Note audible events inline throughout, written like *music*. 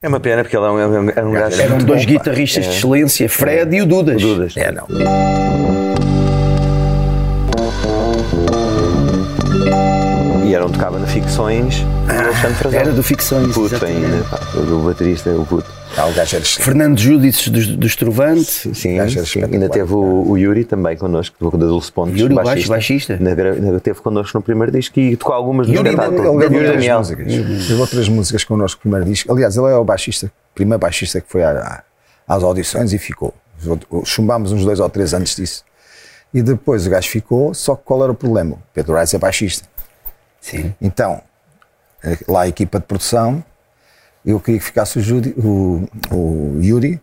É uma pena porque ele é um, é um gajo. Eram dois guitarristas de excelência, Fred e o Dudas. O Dudas. É, não. E era um tocava na Ficções o Alexandre Frazão. Era do Ficções. Puto exatamente. ainda, pá, o baterista, o puto. Ah, o gajo era excelente. Fernando Judices do, do Estrovante. Sim, sim. ainda teve o, o Yuri também connosco, do da Dulce Pontes. Yuri, o baixista. Ainda, gra- ainda teve connosco no primeiro disco e tocou algumas do Yuri, ele Yuri três Daniel. músicas. Gravou três músicas connosco no primeiro disco. Aliás, ele é o baixista, primeiro baixista que foi à- às audições e ficou. Chumbámos uns dois ou três antes disso. E depois o gajo ficou, só que qual era o problema? O Pedro Reis é baixista. Sim. Então, eh, lá a equipa de produção, eu queria que ficasse o, Judi- o- o Yuri,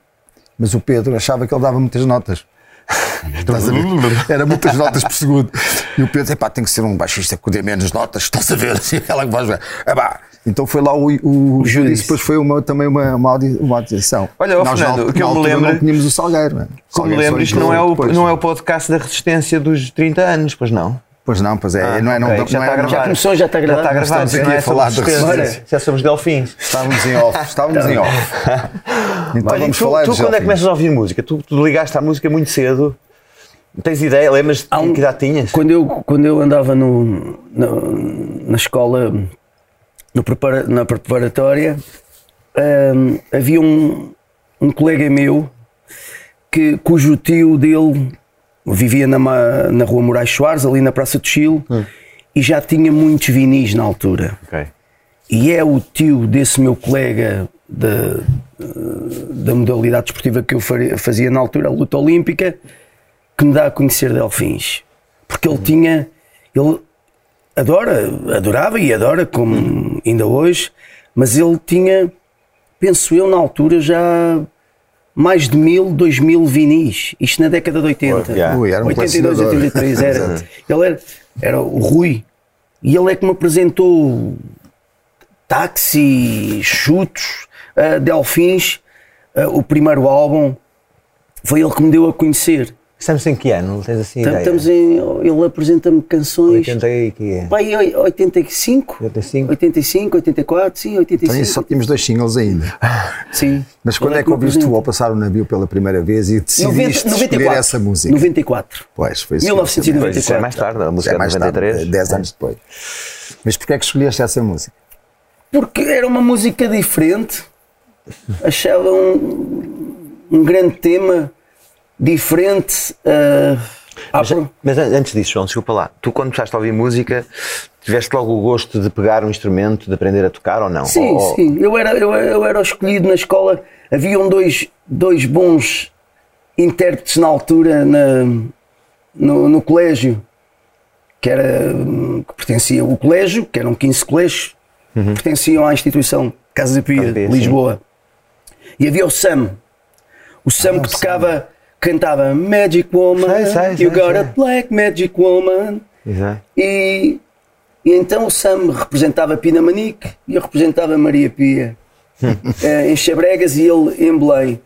mas o Pedro achava que ele dava muitas notas. *laughs* Estás a ver? Era muitas notas por segundo. E o Pedro, epá, tem que ser um baixista que dê menos notas, estás a ver? Assim, ela que vai. Epá, Então foi lá o, o, o depois foi uma, também uma, uma, audi- uma audição. Olha, Nós, Fernando, na, o que eu me lembro- Não tínhamos o Salgueiro. mano. Como me lembro, isto não é, o, depois. não é o podcast da resistência dos 30 anos, pois não? Pois não, pois é. Ah, não é, não, ok, não já é- está a gravar. Já começou, já está Já gravado. está gravado, Estamos aqui não é a falar da resistência. *laughs* Já somos delfins. Estávamos em off. Estávamos em off. *laughs* Então Olha, vamos tu, falar tu de quando é que começas a ouvir música? Tu, tu ligaste à música muito cedo. Tens ideia? Lembras de um- que idade tinhas? Quando eu, quando eu andava no, no- na escola, no prepara- na preparatória, hum, havia um, um colega meu que, cujo tio dele vivia na, na rua Moraes Soares, ali na Praça do Chile, e já tinha muitos vinis na altura. Ok. E é o tio desse meu colega da, da modalidade desportiva que eu fazia na altura, a luta olímpica, que me dá a conhecer Delfins. Porque ele tinha. Ele adora, adorava e adora, como ainda hoje, mas ele tinha, penso eu, na altura já mais de mil, dois mil vinis. Isto na década de 80. Yeah. Ui, era um 82, colecionador. 83 era. ele era, era o Rui. E ele é que me apresentou táxi, chutos, uh, delfins, uh, o primeiro álbum. Foi ele que me deu a conhecer. Estamos em que ano? Não tens assim ideia? Estamos em, ele apresenta-me canções. 80 e que é? Pai, oi- 85? 85? 85, 84, sim, 85. Então, só tínhamos dois singles ainda. *laughs* Sim. Mas quando é que me ouviste tu ao passar o navio pela primeira vez e decidiste 90, escolher essa música? 94. Pois, foi isso. que eu 1994. Pois, isso é mais tarde, a música É é mais de tarde, 93. 10 anos depois. Mas porquê é que escolheste essa música? Porque era uma música diferente. Achava um, um grande tema diferente. ah, à Mas, pro- mas an- antes disso, João, desculpa lá. Tu, quando começaste a ouvir música, tiveste logo o gosto de pegar um instrumento, de aprender a tocar ou não? Sim, Ou- sim. Eu era, eu, eu era o escolhido na escola. Haviam dois, dois bons intérpretes na altura na, no, no colégio, que era que pertencia o colégio, que eram 15 colégios, pertenciam à instituição Casa Casa Pia, de Lisboa. E havia o Sam. O Sam que tocava, cantava Magic Woman, Sei, sei, You sei, Got sei. a Black Magic Woman. E, e então o Sam representava Pina Manique e eu representava Maria Pia *laughs* eh, em Chabregas e ele em Belém.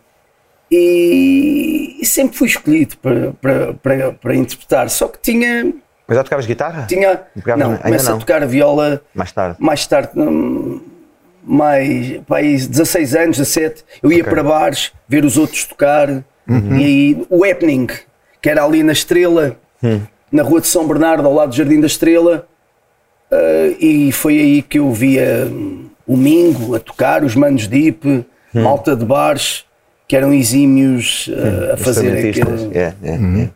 E, e sempre fui escolhido para, para, para, para interpretar, só que tinha. Mas já tocavas guitarra? tinha Tocavas- não, não. a tocar a viola Mais tarde. mais tarde, hum, mais aí 16 anos, 17, eu ia Ok. para bares ver os outros tocar Uhum. e aí o happening, que era ali na Estrela, Hum. na rua de São Bernardo, ao lado do Jardim da Estrela, ah, e foi aí que eu via hum, o Mingo a tocar, os Manos Deep, Hum. malta de bares que eram exímios ah, a fazer aquele. É, é, é.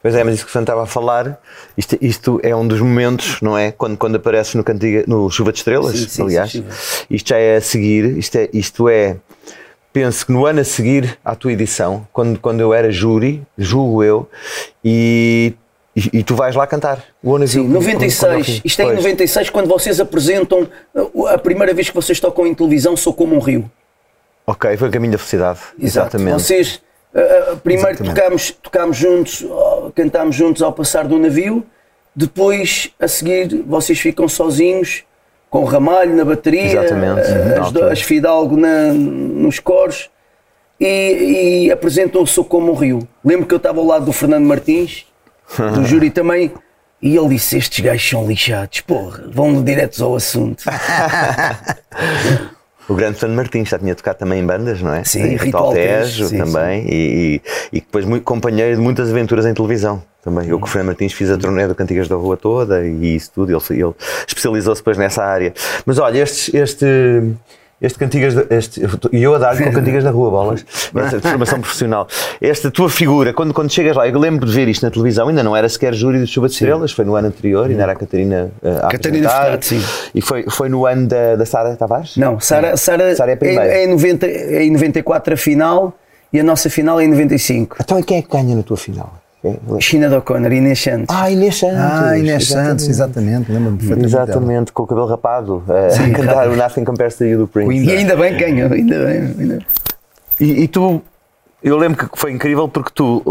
Pois é, mas isso que o Fernando estava a falar, isto, isto é um dos momentos, não é? Quando, quando apareces no, Cantiga, no Chuva de Estrelas, Sim, sim, aliás. sim, isto já é a seguir, isto é, isto é, penso que no ano a seguir à tua edição, quando, quando eu era júri, julgo eu, e, e, e tu vais lá cantar. O Ona Sim, Viu- 96. Isto é em Pois. 96, quando vocês apresentam uh, a primeira vez que vocês tocam em televisão, Sou Como um Rio. Ok, foi o caminho da felicidade. Exato. Exatamente. Vocês uh, uh, primeiro Exatamente. tocámos, tocámos juntos, cantámos juntos ao passar do navio, depois a seguir vocês ficam sozinhos com o Ramalho na bateria, na as, as Fidalgo na- nos coros e, e Sou Como um Rio. Lembro que eu estava ao lado do Fernando Martins, do *laughs* júri também. E ele disse: Estes gajos são lixados, porra, vão diretos ao assunto. *laughs* O grande Fernando Martins já tinha tocado também em bandas, não é? Sim, em Ritual Tejo Tejo, sim, também. E, e, e depois muito companheiro de muitas aventuras em televisão também. Eu com o Fernando Martins fiz a turnê do Cantigas da Rua toda e isso tudo. Ele, ele especializou-se depois nessa área. Mas olha, este, este, este Cantigas. e eu a dar-lhe com Cantigas da Rua, bolas. *laughs* Esta formação profissional. Esta tua figura, quando, quando chegas lá, eu lembro de ver isto na televisão, ainda não era sequer júri de Chuva de Estrelas, foi no ano anterior, ainda era a Catarina uh, a Catarina. Furtado, sim. E foi, foi no ano da, da Sara Tavares? Não, Sara, Sara, Sara é a primeira. é, é em 90, é em 94 a final e a nossa final é em 95. Então e quem é que ganha na tua final? China do O'Connor, Inês Santos. Ah, Inês Santos. Ah, Inês Exatamente. Santos, exatamente, lembro-me perfeitamente. dela. Exatamente, com o cabelo rapado, eh, a cantar o Nothing Compares to You do Prince. E ainda bem que ganhou, ainda bem. Ainda... E, e tu, eu lembro que foi incrível porque tu,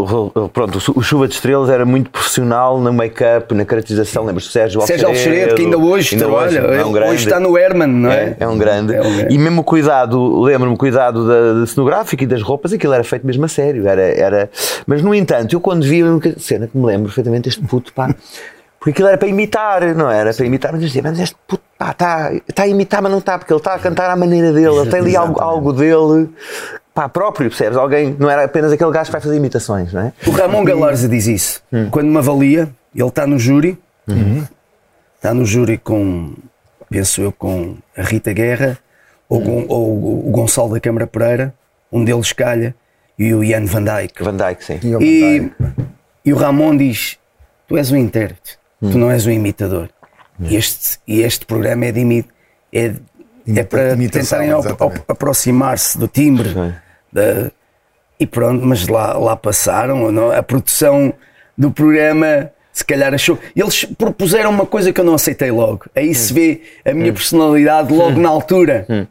pronto, o Chuva de Estrelas era muito profissional no make-up, na caracterização. Lembras do Sérgio Sérgio Alxeredo, que ainda hoje ainda trabalha, hoje, é um grande. hoje está no Herman, não é? É, é um grande. É um grande. E mesmo o cuidado, lembro-me o cuidado da, da cenográfica e das roupas, aquilo era feito mesmo a sério. Era, era... Mas no entanto, eu quando vi a cena que me lembro perfeitamente, este puto, pá. Porque aquilo era para imitar, não era? Para imitar, mas eu dizia, mas este puto, pá, está, está a imitar, mas não está, porque ele está a cantar à maneira dele, ele tem ali algo, algo dele, pá, próprio, percebes? Alguém, não era apenas aquele gajo que vai fazer imitações, não é? O Ramon Galarza diz isso. Hum. Quando me avalia, ele está no júri, Uhum. está no júri com, penso eu, com a Rita Guerra ou, com, ou o Gonçalo da Câmara Pereira, um deles calha, e o Ian Van Dyke. Van Dyke, sim. E E, e o Ramon diz: Tu és um intérprete, Hum. tu não és um imitador. E este, e este programa é de imi- é, é para tentarem aproximar-se do timbre. Da- e pronto, mas lá, lá passaram. não? A produção do programa, se calhar achou. Eles propuseram uma coisa que eu não aceitei logo. Aí se vê a minha Hum. personalidade logo na altura.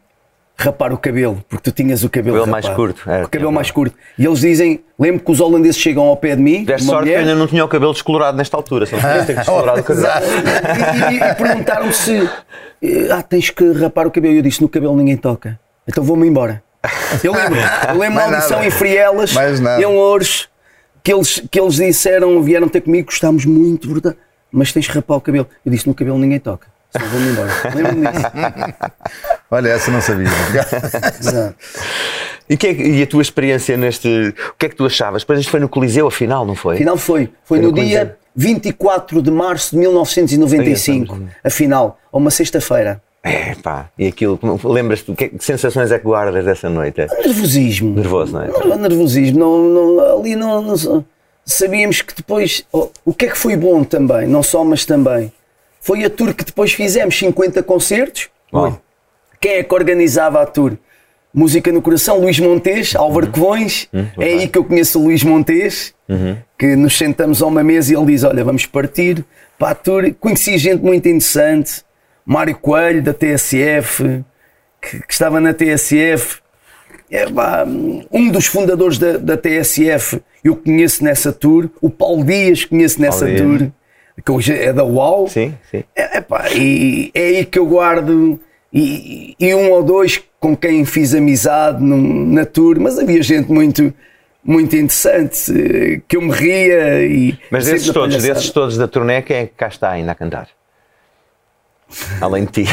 Rapar o cabelo, porque tu tinhas o cabelo, Cabelo mais curto, era, o cabelo era. mais curto. E eles dizem: lembro que os holandeses chegam ao pé de mim. Deste uma sorte que mulher, eu ainda não tinha o cabelo descolorado nesta altura, só não ter *laughs* descolorado o cabelo. e, e- e perguntaram se ah, tens que rapar o cabelo. Eu disse: no cabelo ninguém toca. Então vou-me embora. Eu lembro, eu lembro a Mais audição em Frielas, em Louros, que eles, que eles disseram, vieram ter comigo, gostámos muito, verdade, mas tens que rapar o cabelo. Eu disse: no cabelo ninguém toca. Só vou-me embora. Lembro-me disso. *laughs* Olha, essa não sabia. Exato. E, que é que- e a tua experiência neste. O que é que tu achavas? Depois isto foi no Coliseu, afinal, não foi? Afinal foi. Foi Foi no no dia 24 de março de 1995. Afinal, a uma sexta-feira. É, pá. E aquilo, lembras-te, que, que sensações é que guardas dessa noite? Nervosismo. Nervoso, não é? Ner- Nervosismo. Não, não- ali não, não- sabíamos que depois. oh, o que é que foi bom também? Não só, mas também. Foi a tour que depois fizemos 50 concertos. Uau. Quem é que organizava a tour? Música no Coração, Luís Montes, Álvaro Covões. é aí que eu conheço o Luís Montes, que nos sentamos a uma mesa e ele diz: Olha, vamos partir para a tour. Conheci gente muito interessante, Mário Coelho, da TSF, que, que estava na TSF. É, pá, um dos fundadores da, da TSF eu conheço nessa tour, o Paulo Dias conheço nessa Dias. tour, que hoje é da UAU. Sim, sim. É, epá, e é aí que eu guardo e, e um ou dois com quem fiz amizade num- na tour, mas havia gente muito, muito interessante eh, que eu me ria e Mas desses todos, palhaçada. desses todos da turnê, quem é que cá está ainda a cantar? Além de ti.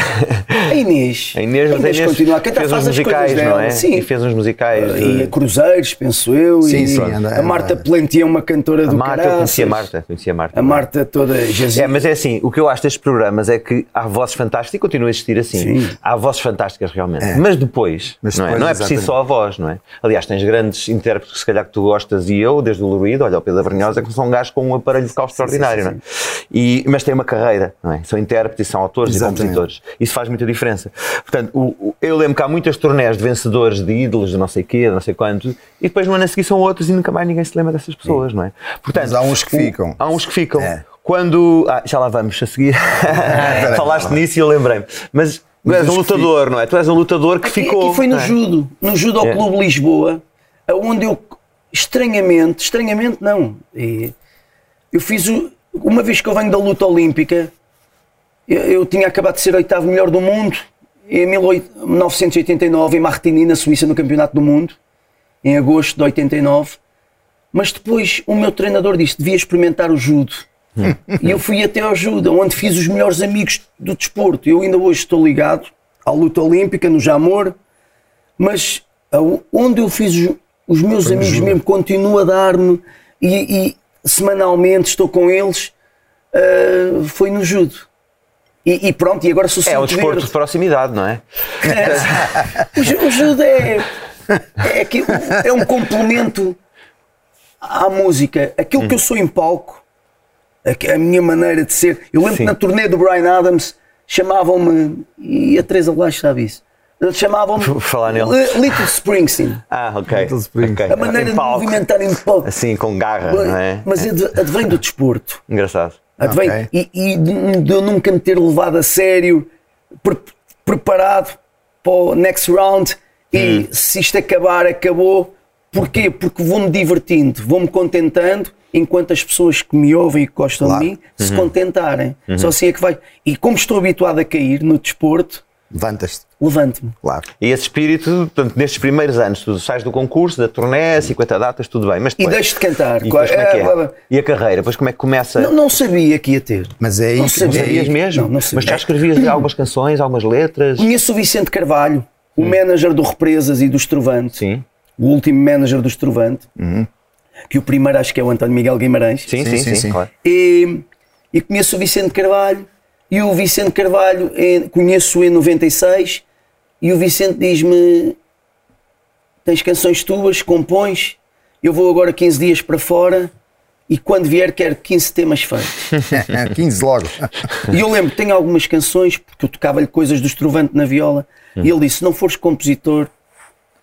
A Inês. A Inês, mas a Inês continua a cantar, fez uns musicais, não é? Sim. E fez uns musicais. E a Cruzeiros, penso eu. Sim, e sim, anda- a Marta Plenti é uma cantora a do Marta, eu conhecia a caraças. Marta. Conhecia a Marta. A Marta toda É, jazida. mas é assim, o que eu acho destes programas é que há vozes fantásticas e continua a existir assim. Sim. Há vozes fantásticas realmente. Mas depois, Mas não é, depois, não é preciso exatamente. só a voz, não é? Aliás, tens grandes intérpretes que se calhar que tu gostas e eu, desde o Luído, olha o Pedro Abrunhosa, que são gajos com um aparelho vocal extraordinário, não é? E, mas têm uma carreira, não é? São intérpretes, são autores Exatamente. e compositores. Isso faz muita diferença. Portanto, o- o- eu lembro que há muitas turnés de vencedores de ídolos, de não sei quê, de não sei quanto, e depois no ano a seguir são outros e nunca mais ninguém se lembra dessas pessoas, não é? Portanto, Mas há uns que o- ficam. Há uns que ficam. É. Quando. Ah, já lá vamos a seguir. *laughs* Falaste nisso e eu lembrei-me. Mas tu Mas és um lutador, não é? Tu és um lutador que Aqui- ficou. Aqui foi no não é? judo, no judo ao É. Clube Lisboa, onde eu estranhamente, estranhamente não, e eu fiz o- uma vez que eu venho da luta olímpica, eu, tinha acabado de ser oitavo melhor do mundo em 1989 em Martigny, na Suíça, no Campeonato do Mundo, em agosto de 89. Mas depois o meu treinador disse: devia experimentar o judo. E eu fui até ao judo, onde fiz os melhores amigos do desporto. Eu ainda hoje estou ligado à luta olímpica, no Jamor, mas onde eu fiz os, os meus amigos mesmo, continuo a dar-me e, e semanalmente estou com eles, ah, foi no judo. E, e pronto, e agora sou É um desporto verde. de proximidade, não é? *laughs* O O judo é, é, que- é um complemento à música. Aquilo que eu sou em palco, a, a minha maneira de ser. Eu lembro Sim. que na turnê do Brian Adams chamavam-me, e a Teresa Laje sabe isso, chamavam-me Little Springsteen. Ah, ok. Little Spring. ok. A maneira Em de palco, movimentar em palco. Assim, com garra, não é? Mas adv- advém do desporto. Engraçado. Advém, Ok. e, e de, de eu nunca me ter levado a sério, pre- preparado para o next round e se isto acabar, acabou. Porquê? Porque vou-me divertindo, vou-me contentando enquanto as pessoas que me ouvem e que gostam Claro. de mim se contentarem. Só assim é que vai. E como estou habituado a cair no desporto, Levantas-te, levanto-me. claro. E esse espírito, portanto, nestes primeiros anos, tu sais do concurso, da turné, 50 datas, tudo bem. Mas E depois, deixo de cantar. E depois como é que é? Ah, E a carreira? Depois como é que começa? Não, não sabia que ia ter. Mas é Não que sabia. Não sabias mesmo? Não, não sabia. Mas já escrevias algumas canções, algumas letras? Conheço o Vicente Carvalho, o manager do Represas e do Estrovante. Sim. o último manager do Estrovante, que o primeiro acho que é o António Miguel Guimarães. Sim, sim, Sim, sim, sim, sim. claro. E, e conheço o Vicente Carvalho, e o Vicente Carvalho em- conheço em 96, e o Vicente diz-me: Tens canções tuas, compões, eu vou agora 15 dias para fora. E quando vier, quero 15 temas feitos. *laughs* 15 logo. E eu lembro tenho algumas canções, porque eu tocava-lhe coisas do Estrovante na viola, e ele disse: Se não fores compositor,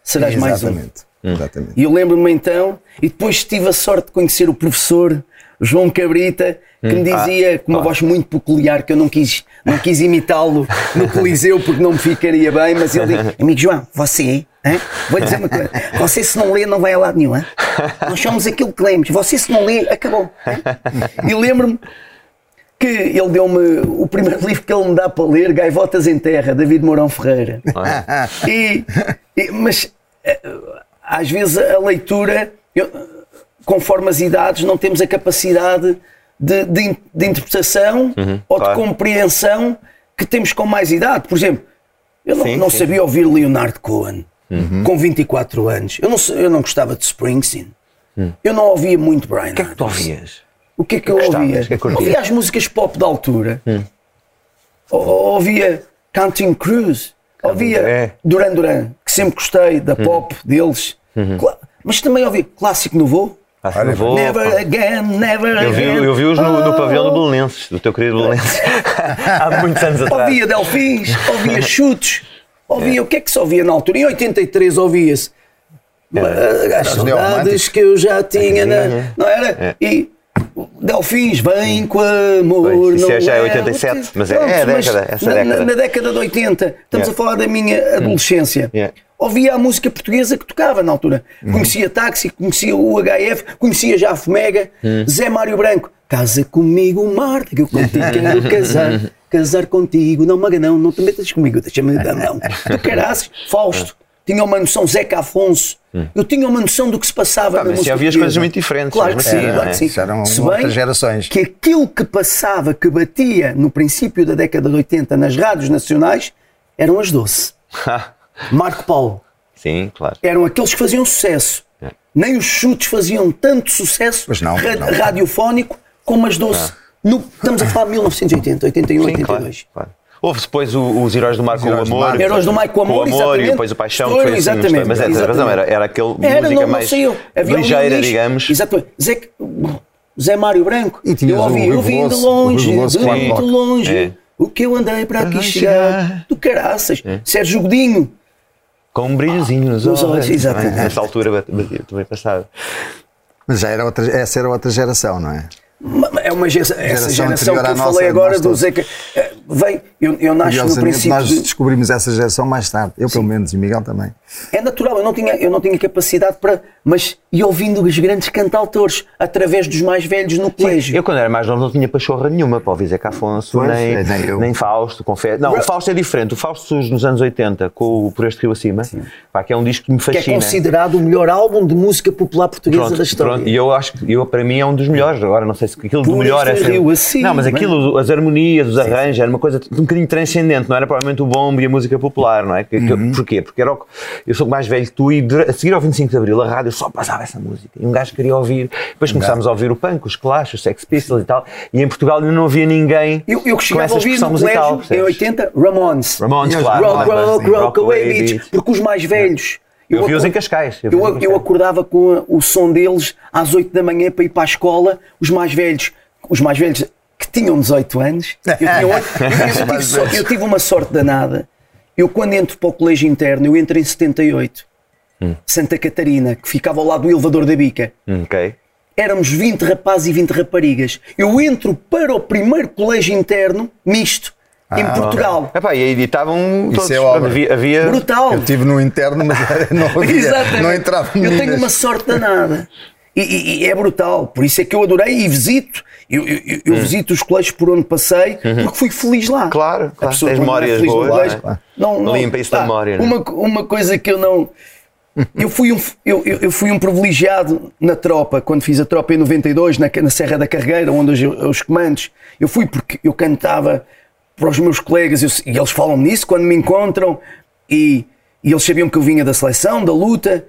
serás mais um. Exatamente. Exatamente. E eu lembro-me então, e depois tive a sorte de conhecer o professor João Cabrita, que me dizia com uma voz muito peculiar que eu não quis, não quis imitá-lo no Coliseu porque não me ficaria bem, mas ele disse: *laughs* Amigo João, você, hein? vou dizer uma coisa, você se não lê não vai a lado nenhum. hein? Nós somos aquilo que lemos, você se não lê, acabou. hein? E lembro-me que ele deu-me o primeiro *laughs* livro que ele me dá para ler, Gaivotas em Terra, David Mourão Ferreira. E, e- mas eh, às vezes a leitura, eu, conforme as idades, não temos a capacidade de, de de interpretação ou claro. de compreensão que temos com mais idade. Por exemplo, eu não, Sim, não sim. sabia ouvir Leonard Cohen com 24 anos. Eu não, eu não gostava de Springsteen. Eu não ouvia muito Brian O que é que tu ouvias? O que é que eu ouvia? O que é que curtias? ouvia as músicas pop da altura. Ou- Ouvia Counting Cruise. Ouvia É. Duran Duran, que sempre gostei da pop deles. Cla- Mas também ouvia Clássico Nouveau. Ah, Olha, não vou, Never again, never Eu vi, again. eu vi-os no, no pavilhão do. Belenenses, do teu querido Belenenses, *laughs* há muitos anos atrás. Ouvia Delfins, ouvia chutes, ouvia o que é que se ouvia na altura? Em 83 ouvia-se ah, as saudades que eu já tinha, na- não era? E Delfins, vem com amor. Pois, isso não é- já é é 87, mas é- Pronto, é a década, essa na, década. Na, na década de 80, estamos Yeah. a falar da minha adolescência. Yeah. Ouvia a música portuguesa que tocava na altura. Uhum. Conhecia Táxi, conhecia o HF, conhecia já a Fomega, Uhum. Zé Mário Branco. Casa comigo, Marta, que eu contigo quero casar. *laughs* Casar contigo, não maga não, não te metas comigo, deixa-me dar não. Tu caraças, Fausto, tinha uma noção, Zeca Afonso, eu tinha uma noção do que se passava Ah, na mas música se havia coisas muito diferentes, Claro que sim, claro é? que sim. Eram Se bem gerações. Que aquilo que passava, que batia no princípio da década de 80 nas rádios nacionais, eram as doce. *laughs* Marco Paulo, Sim, claro. eram aqueles que faziam sucesso. Nem os chutes faziam tanto sucesso Pois não, ra- não. radiofónico como as doce. No- estamos a falar de 1980, 81, Sim, claro, 82. claro. Houve depois o- os Heróis do Mar com o Amor. Heróis do Mar com o Amor, o amor e exatamente. depois o Paixão. que Foi, assim, exatamente, Mas é, tens razão, exatamente. era, era aquele Era, música não, não mais eu. Havia ligeira, um digamos. Exatamente. Zé, Zé Mário Branco. E eu ouvi, eu vim de longe, de Quarto muito longe. É. O que eu andei para aqui chegar. Do caraças. É. Sérgio Godinho. Com um brilhozinho nos Nos olhos. olhos, exatamente. Nessa altura também passado. Mas já era outra, essa era outra geração, não é? É uma geração, essa Geração geração que eu falei agora do todos. Vem, eu, eu nasço no princípio. nós de- descobrimos essa geração mais tarde. Eu, pelo menos, e Miguel também. É natural, eu não tinha, eu não tinha capacidade para. Mas ia ouvindo os grandes cantautores através dos mais velhos no colégio. Eu, quando era mais novo, não tinha pachorra nenhuma para ouvir Zeca Afonso, Pois, nem, é, nem nem Fausto, confesso. Não, o Fausto é diferente. O Fausto surge nos anos 80, com o Por Este Rio Acima, pá, que é um disco que me Que é fascina. considerado o melhor álbum de música popular portuguesa Pronto, da história. pronto, e eu acho que eu, para mim é um dos melhores. Agora não sei se aquilo do Por melhor é rio assim, Não, mas é? aquilo, as harmonias, os arranjos, era uma coisa um bocadinho transcendente, não era provavelmente o bombo e a música popular, não é? Que- que- Uhum. Porquê? Porque era o que- eu sou mais velho que tu e a seguir ao 25 de Abril, a rádio só passava essa música. E um gajo queria ouvir. Depois começámos a ouvir o punk, os Clash, os Sex Pistols e tal. E em Portugal ainda não havia ninguém Eu, eu com chegava essa a ouvir expressão no musical. colégio, em percebes? 80, Ramones. Ramones, Rock, claro. Rock, rock, sim. rock away, bitch. Porque os mais velhos. Eu vi-os acu- em Cascais. eu Eu, vi-os em eu Cascais. acordava com a- o som deles às 8 da manhã para ir para a escola. Os mais velhos, os mais velhos que tinham 18 anos, eu, tinha oito, eu- eu tive *laughs* eu tive uma sorte danada. Eu, quando entro para o colégio interno, eu entro em 78, Hum. Santa Catarina, que ficava ao lado do elevador da Bica. Hum, Ok. Éramos 20 rapazes e 20 raparigas. Eu entro para o primeiro colégio interno misto em Ah, Portugal. Epá, e aí estavam todos. é obra. havia, havia- Brutal. Eu estive no interno, mas *laughs* não havia, *laughs* Exatamente. não entrava Eu tenho meninas. uma sorte danada. E, e- e é brutal. Por isso é que eu adorei e visito. Eu, eu- eu- eu visito os colégios por onde passei porque fui feliz lá. Uhum. Claro, claro. é memórias boas, colégio, não é? não, não, Limpa isso da pá, memória, não é? Uma, uma coisa que eu não. Eu fui, um, eu, eu- eu fui um privilegiado na tropa, quando fiz a tropa em 92, na, na Serra da Carreira, onde os, os comandos. Eu fui porque eu cantava para os meus colegas eu- e eles falam nisso quando me encontram e, e eles sabiam que eu vinha da seleção, da luta.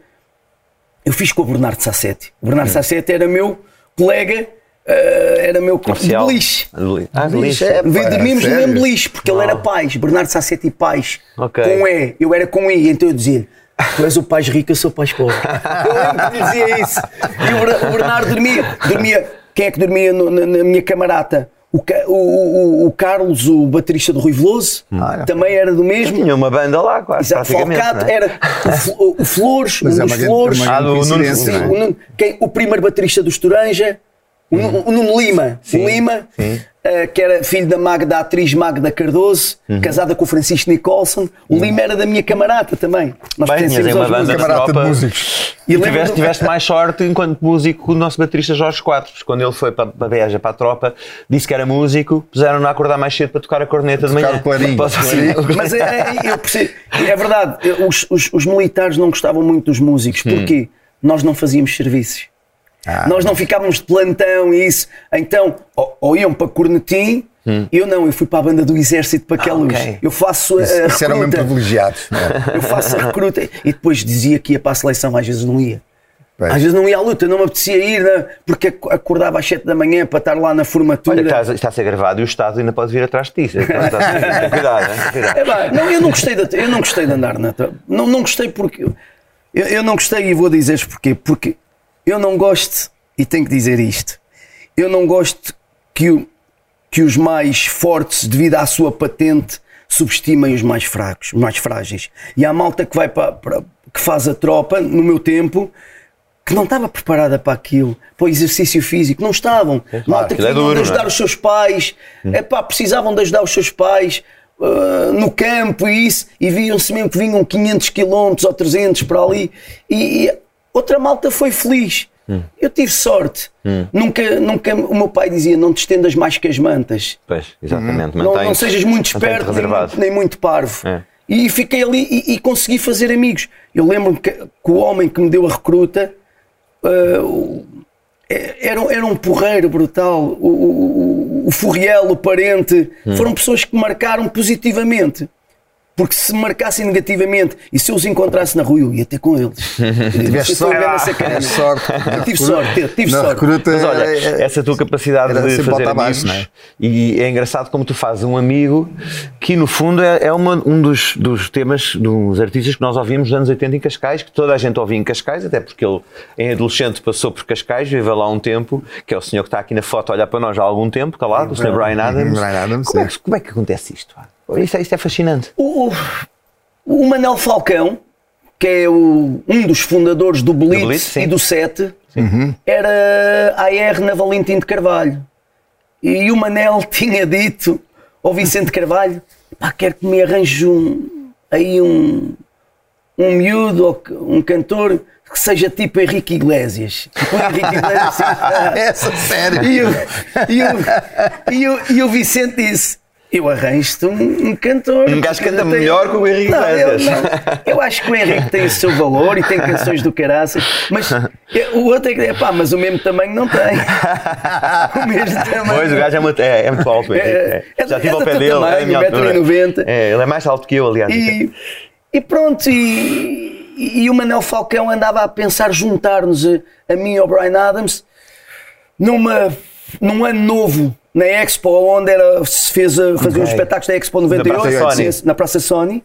Eu fiz com o Bernardo Sassetti. O Bernardo Sassetti era meu colega, eh, era meu de beliche. Ah, de Beliche, é. Pá, Dormimos no mesmo beliche, porque ele era pais, Bernardo Sassetti Pais. Ok. Com E, eu era com I, então eu dizia Tu és o pais rico, eu sou o pais pobre. *laughs* eu lembro que dizia isso. E o Ber- o Bernardo dormia, dormia. Quem é que dormia no- na, na minha camarata? O, o, o- o Carlos, o baterista do Rui Veloso, Olha. também era do mesmo. Tinha uma banda lá, quase. Exato, Falcato é? era o, o Flores, o é grande- Flores, Ah, do não é? o, o primeiro baterista do Estoranja, o, o Nuno Lima, Sim, o Lima sim. eh, que era filho da Magda, a atriz Magda Cardoso, Uhum. casada com o Francisco Nicholson. O Lima era da minha camarata também. Nós Bem, tinhas uma banda Camarada de músicos. E E tiveste, do- tiveste mais sorte enquanto músico com o nosso baterista Jorge Quatro, quando ele foi para, para a Beja, para a tropa, disse que era músico, puseram-no a acordar mais cedo para tocar a corneta de Tocar manhã. o clarinho. Posso- Sim. Mas é, é- eu percebo, é verdade, os, os- os militares não gostavam muito dos músicos. Hum. Porquê? Nós não fazíamos serviços. Ah, Nós não ficávamos de plantão e isso. Então, ou, ou iam para Cornetim, eu não, eu fui para a banda do Exército para aquela. Hum. Ah, ok. Eu faço a, a Isso, isso eram mesmo recruta. privilegiados. é? *laughs* Eu faço a recruta e depois dizia que ia para a seleção, às vezes não ia. Pois. Às vezes não ia à luta, não me apetecia ir, né, porque ac- acordava às 7 da manhã para estar lá na formatura. Olha, está, está a ser gravado e o Estado ainda pode vir atrás de ti. Está- *laughs* Cuidado, cuidado. É não, eu não gostei de, eu não gostei de andar na não, não gostei porque eu, eu não gostei e vou dizer-vos porquê. Porque eu não gosto, e tenho que dizer isto, eu não gosto que, o- que os mais fortes, devido à sua patente, subestimem os mais fracos, os mais frágeis. E há malta que vai para, para- que faz a tropa, no meu tempo, que não estava preparada para aquilo, para o exercício físico, não estavam. malta que é duro, de ajudar não é? os seus pais, epá, precisavam de ajudar os seus pais uh, no campo e isso, e viam-se mesmo que vinham 500 km ou 300 para ali, e, e outra malta foi feliz. Eu tive sorte. Nunca, nunca, o meu pai dizia: não te estendas mais que as mantas. Pois, exatamente. Não, mantém-te- não sejas muito esperto nem, nem muito parvo. É. E fiquei ali e, e consegui fazer amigos. Eu lembro-me que, que o homem que me deu a recruta uh, era, um- era um porreiro brutal. O, o, o- o Furriel, o parente, Hum. foram pessoas que me marcaram positivamente. Porque se me marcassem negativamente e se eu os encontrasse na rua, eu ia ter com eles. *laughs* Tiveste sorte. sorte. Eu tive sorte, eu tive Na sorte. recruta, Mas olha, é- essa tua capacidade de fazer amigos, abaixo, não é? e é engraçado como tu fazes um amigo que no fundo é, é uma- um dos, dos temas dos artistas que nós ouvimos nos anos 80 em Cascais, que toda a gente ouvia em Cascais, até porque ele em adolescente passou por Cascais, viveu lá um tempo, que é o senhor que está aqui na foto a olhar para nós há algum tempo, calado, o senhor Brian Adams. Brian Adams, como, é como é que acontece isto? Isto é, isto é fascinante. O, o Manel Falcão, que é o- um dos fundadores do Blitz, Blitz, sim. e do Sete, era AR na Valentim de Carvalho. E o Manel *laughs* tinha dito ao Vicente Carvalho: pá, quero que me arranje um, aí um, um miúdo ou um cantor que seja tipo Henrique Iglesias. Tipo Henrique *laughs* Iglesias assim, Essa sério. e, o, e, o, e, o, e o Vicente disse: Eu arranjo-te um, um cantor. Um gajo que canta tem- melhor que o Henrique Não, eu, não. eu acho que o Henrique tem o seu valor e tem canções do caraças, mas o outro é que pá, mas o mesmo tamanho não tem. *laughs* O mesmo tamanho. Pois, o gajo é muito, é, é muito alto. É, É, é Já do- tive é ao pé dele. tamanho, é a minha altura. 1,90m. É, ele é mais alto que eu, aliás. E, e pronto, e, e o Manel Falcão andava a pensar juntar-nos a, a mim e ao Brian Adams numa, num ano novo na Expo, onde era, se fez a, fazia os Ok. espetáculos da Expo 98, Praça Sony. na Praça Sony,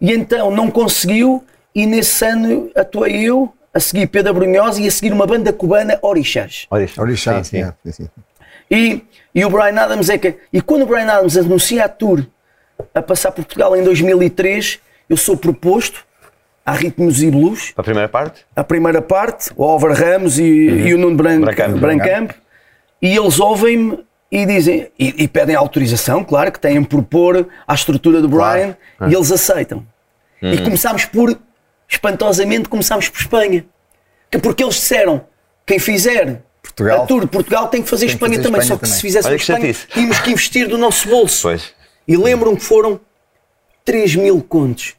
e então não conseguiu, e nesse ano atuei eu, a seguir Pedro Brunhosa e a seguir uma banda cubana, Orixás. Orixá. Orixá, Sim, sim. é. E, e o Brian Adams é que. E quando o Brian Adams anuncia a tour a passar por Portugal em 2003, eu sou proposto a Ritmos e Blues, a primeira parte? a primeira parte, o Álvaro Ramos e, e o Nuno Branco, Brancamp. Brancamp, e eles ouvem-me e dizem, e, e pedem autorização, claro, que têm por pôr à estrutura do Brian, e eles aceitam. E começámos por, espantosamente, começámos por Espanha. Que porque eles disseram, quem fizer Portugal. a tour de Portugal tem que fazer Tem que Espanha fazer também, Espanha só que também. se que Espanha, tínhamos que investir do nosso bolso. Pois. E lembro-me que foram 3 mil contos.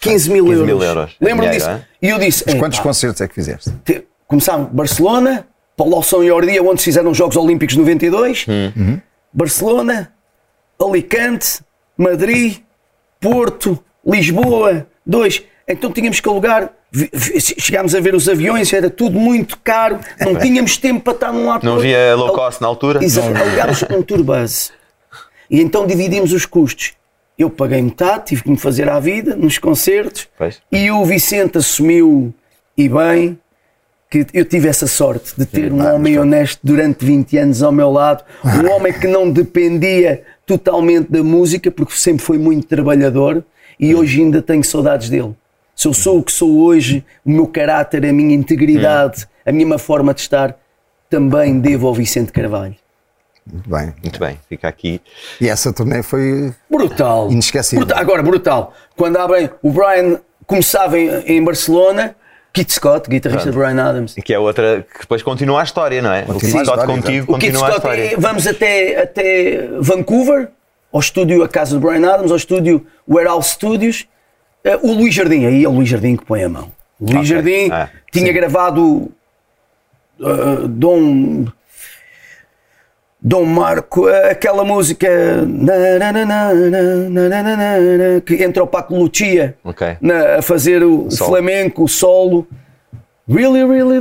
15 mil 15 euros. euros. Dinheiro, disso. E eu disse: Quantos "Epá, concertos é que fizeste? te- começámos Barcelona, Paulação e Ordia, onde se fizeram os Jogos Olímpicos de 92, Hum. Barcelona, Alicante, Madrid, Porto, Lisboa, dois. Então tínhamos que alugar, chegámos a ver os aviões, era tudo muito caro, não tínhamos tempo para estar num lado Não havia low cost na altura? Exato, alugámos um tour bus. E então dividimos os custos. Eu paguei metade, tive que me fazer à vida nos concertos. Pois. E o Vicente assumiu, e bem, que eu tive essa sorte de ter um homem honesto durante 20 anos ao meu lado, um *laughs* homem que não dependia totalmente da música, porque sempre foi muito trabalhador e hoje ainda tenho saudades dele. Se eu sou o que sou hoje, o meu caráter, a minha integridade, a minha forma de estar, também devo ao Vicente Carvalho. Muito bem. Muito bem, fica aqui. E essa turnê foi. Brutal. Inesquecível. Brutal. Agora, brutal. Quando abrem, o Brian começava em, em Barcelona, Keith Scott, guitarrista de Brian Adams. Que é outra que depois continua a história, não é? Continua o a Scott história, contigo O continua a Scott, história. eh, vamos até, até Vancouver, ao estúdio, a casa de Brian Adams, ao estúdio Warehouse Studios. Eh, O Luís Jardim, aí é o Luís Jardim que põe a mão. O Luís Ok. Jardim Ah, tinha gravado eh, Dom. Dom Marco, aquela música que entra o Paco Lucia a fazer o, flamenco, o solo. Really, really.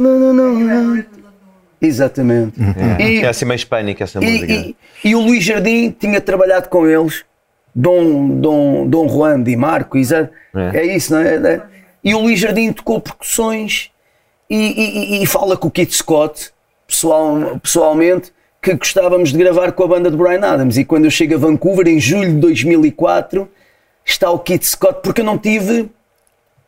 Exatamente. E, é assim meio hispânica essa música. E, o Luís Jardim tinha trabalhado com eles, Dom, Dom, Dom Juan de Marco, É isso, não é? E o Luís Jardim tocou percussões e, e fala com o Kit Scott pessoal, pessoalmente que gostávamos de gravar com a banda de Brian Adams. E quando eu chego a Vancouver, em julho de 2004, está o Keith Scott, porque eu não tive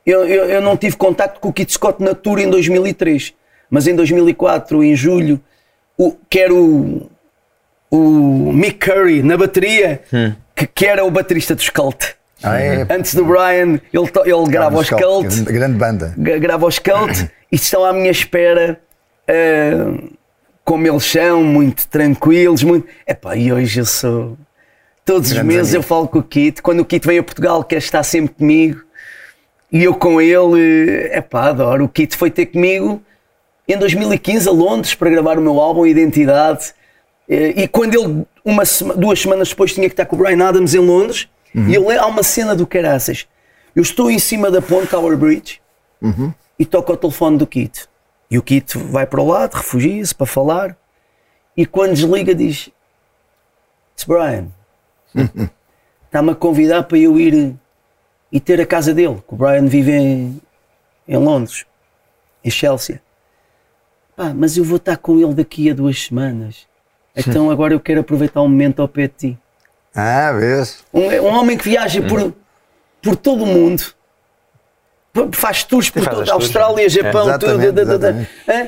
eu, eu, eu não tive contacto com o Keith Scott na tour em 2003, mas em 2004, em julho, o, que era o, o Mick Curry na bateria, que, que era o baterista dos Cult. Ah, é? Antes do Brian, ele, to- ele grava os Cult, Grande, banda. gra- grava os Cult *coughs* e estão à minha espera. ah, como eles são, muito tranquilos, muito. Epá, e hoje eu sou. Todos os meses eu falo com o Kit. Quando o Kit vem a Portugal, quer estar sempre comigo. E eu com ele, epá, adoro. O Kit foi ter comigo em 2015 a Londres para gravar o meu álbum Identidade. Eh, E quando ele, uma duas semanas depois, tinha que estar com o Brian Adams em Londres, e eu, le- há uma cena do caraças. Eu estou em cima da ponte Tower Bridge e toco o telefone do Kit. E o Kit vai para o lado, refugia-se para falar, e quando desliga diz: It's Brian, *laughs* está-me a convidar para eu ir e ter a casa dele, que o Brian vive em, em Londres, em Chelsea. Pá, mas eu vou estar com ele daqui a duas semanas. Então agora eu quero aproveitar um momento ao pé de ti. Ah, vês? Um, um homem que viaja por, por todo o mundo, faz tours por toda a Austrália, é. Japão, tudo. exatamente. hã?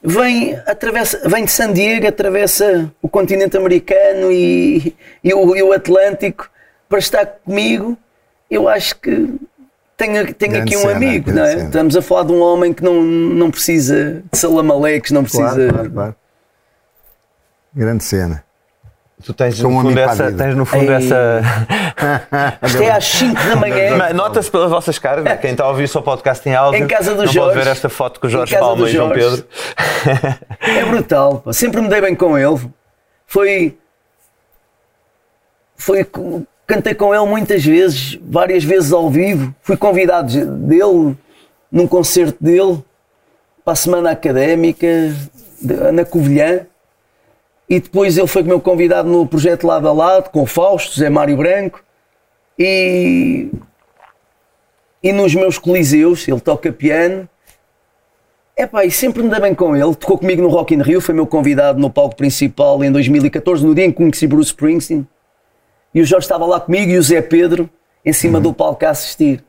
Vem, atravessa, vem de San Diego, atravessa o continente americano e, e o, e o Atlântico para estar comigo. Eu acho que tenho, tenho Grande aqui um cena, amigo, não é? cena. Estamos a falar de um homem que não, não precisa de salamaleques, não precisa. Claro, claro, claro. Grande cena. Tu tens Sou um no fundo, essa, tens no fundo Ei. essa. *laughs* Isto é às 5 da manhã. Nota-se pelas vossas caras, né? quem está a ouvir o seu podcast em áudio Em casa do não Jorge. pode ver esta foto com o Jorge Palma e João. Pedro. É brutal, pá. sempre me dei bem com ele. Foi. Foi. Cantei com ele muitas vezes, várias vezes ao vivo. Fui convidado dele num concerto dele para a semana académica na Covilhã. E depois ele foi meu convidado no projeto Lado a Lado com o Fausto, Zé Mário Branco. E. E nos meus coliseus, ele toca piano. É pá, e sempre me dá bem com ele. Tocou comigo no Rock in Rio, foi meu convidado no palco principal em 2014, no dia em que conheci Bruce Springsteen. E o Jorge estava lá comigo e o Zé Pedro em cima do palco a assistir.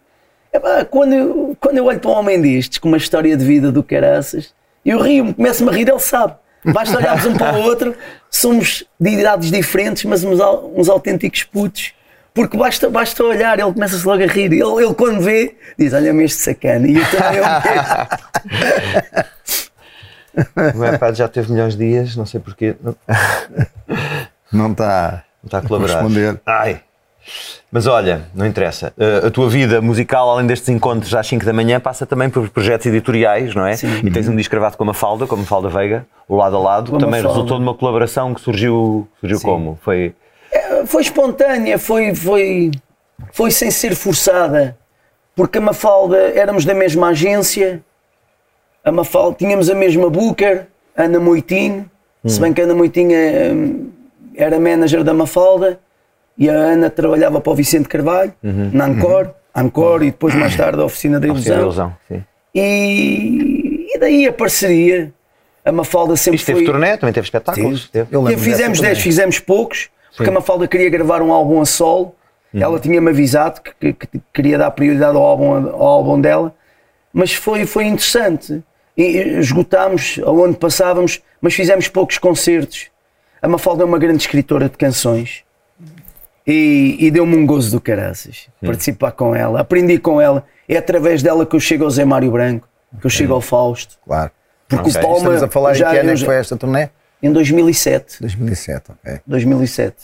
É pá, quando eu, quando eu olho para um homem destes, com uma história de vida do caraças, eu rio-me, começo-me a rir, ele sabe. Basta olharmos um para o outro, somos de idades diferentes, mas uns, uns autênticos putos. Porque basta, basta olhar, ele começa-se logo a rir. Ele, ele quando vê, diz: Olha-me este sacana. E eu também *laughs* *laughs* O meu iPad já teve milhões de dias, não sei porquê. Não, Não está. não está a colaborar. Responder. Ai. Mas olha, não interessa. Uh, a tua vida musical, além destes encontros às 5 da manhã, passa também por projetos editoriais, não é? Sim. E tens um disco gravado com a Mafalda, com a Mafalda Veiga, o lado a lado, também resultou de uma colaboração que surgiu, surgiu como? Foi. Foi espontânea, foi, foi, foi sem ser forçada, porque a Mafalda éramos da mesma agência, a Mafalda, tínhamos a mesma Booker, Ana Moitinho, se bem que a Ana Moitinho eh, era manager da Mafalda e a Ana trabalhava para o Vicente Carvalho, na Ancor, Ancor e depois mais tarde a Oficina da Oficina da Ilusão. Ilusão. E, e daí a parceria, a Mafalda sempre Isto teve foi... turnê, também teve espetáculos. Teve. Eu fizemos dessa 10, também. fizemos poucos, porque Sim. a Mafalda queria gravar um álbum a solo. Ela tinha-me avisado que, que- que queria dar prioridade ao álbum, ao álbum dela, mas foi, foi interessante. E, esgotámos aonde passávamos, mas fizemos poucos concertos. A Mafalda é uma grande escritora de canções e, e deu-me um gozo do caraças participar com ela. Aprendi com ela. É através dela que eu chego ao Zé Mário Branco, que eu chego ao Fausto. Claro. Porque Ok. o Palma Estamos a falar já, em que ano é que foi esta turnê? em 2007. 2007, ok. 2007.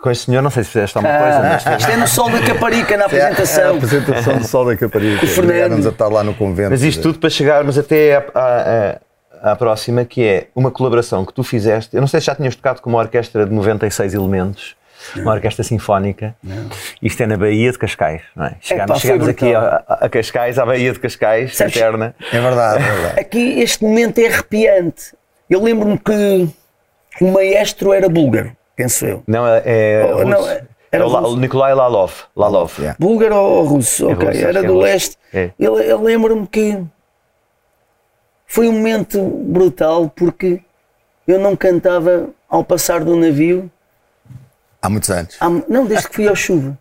Com este senhor, não sei se fizeste alguma coisa, mas Ah, isto é no Sol da Caparica, na *laughs* É a apresentação. apresentação do Sol da Caparica. O Fernando. A estar lá no convento. Mas isto tudo para chegarmos até à, à- à- à próxima, que é uma colaboração que tu fizeste. Eu não sei se já tinhas tocado com uma orquestra de 96 elementos, uma orquestra sinfónica. Isto é na Baía de Cascais, não é? Chegámos, foi chegámos aqui a, a Cascais, à Baía de Cascais, Sabes- eterna. É verdade, é verdade. Aqui este momento é arrepiante. Eu lembro-me que o maestro era búlgaro, penso eu. Não, é, é Oh, não, russo. era É o o Nikolai Lalov. Lalov. Yeah. Búlgaro ou russo? ok, russo, era é do russo. leste. É. Eu, eu lembro-me que foi um momento brutal porque eu não cantava ao passar do navio, Há muitos anos. há- não, desde que fui ao chuva.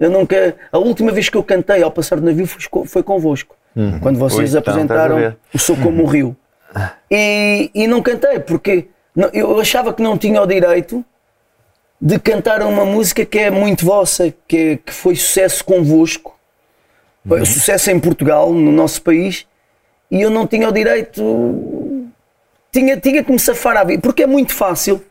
Eu nunca. A última vez que eu cantei ao passar do navio foi, foi convosco. Quando vocês a apresentaram o Sou Como o Rio. E, e não cantei, porque não- eu achava que não tinha o direito de cantar uma música que é muito vossa, que, é- que foi sucesso convosco, foi sucesso em Portugal, no nosso país, e eu não tinha o direito. Tinha, tinha que me safar à vida, porque é muito fácil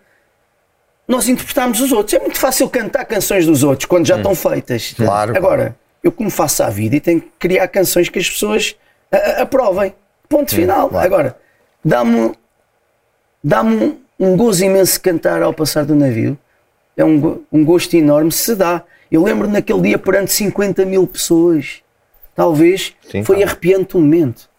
nós interpretarmos os outros. É muito fácil cantar canções dos outros quando já estão feitas. Claro, Agora, eu como faço à vida e tenho que criar canções que as pessoas aprovem. Ponto final. claro. Agora, dá-me dá-me um, um gozo imenso cantar ao passar do navio. É um, um gosto enorme, se dá. Eu lembro naquele dia perante 50 mil pessoas. Talvez Sim, foi tá. arrepiante o momento.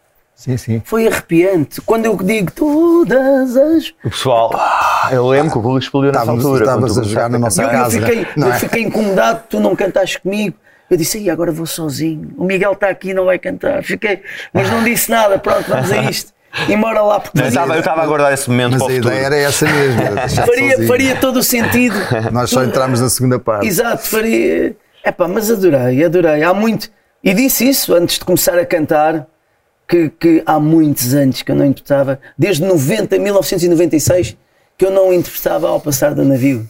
Sim, sim. Foi arrepiante. Quando eu digo todas as O pessoal, ah, eu lembro que o público explodiu nessa altura. tu a jogar na nossa eu, eu casa, fiquei, não eu é? fiquei incomodado, tu não cantaste comigo. Eu disse, aí agora vou sozinho. O Miguel está aqui e não vai cantar. Fiquei, mas não disse nada. Pronto, vamos a isto. E mora lá, porque Eu estava, eu estava a aguardar esse momento Mas a futuro. ideia era essa mesmo. era *laughs* faria, faria todo o sentido. *laughs* Nós só entramos na segunda parte. Exato, faria. Epá, mas adorei, adorei. Há muito. E disse isso antes de começar a cantar, que, que há muitos anos que eu não interpretava, desde 90, 1996, que eu não interpretava ao passar do navio.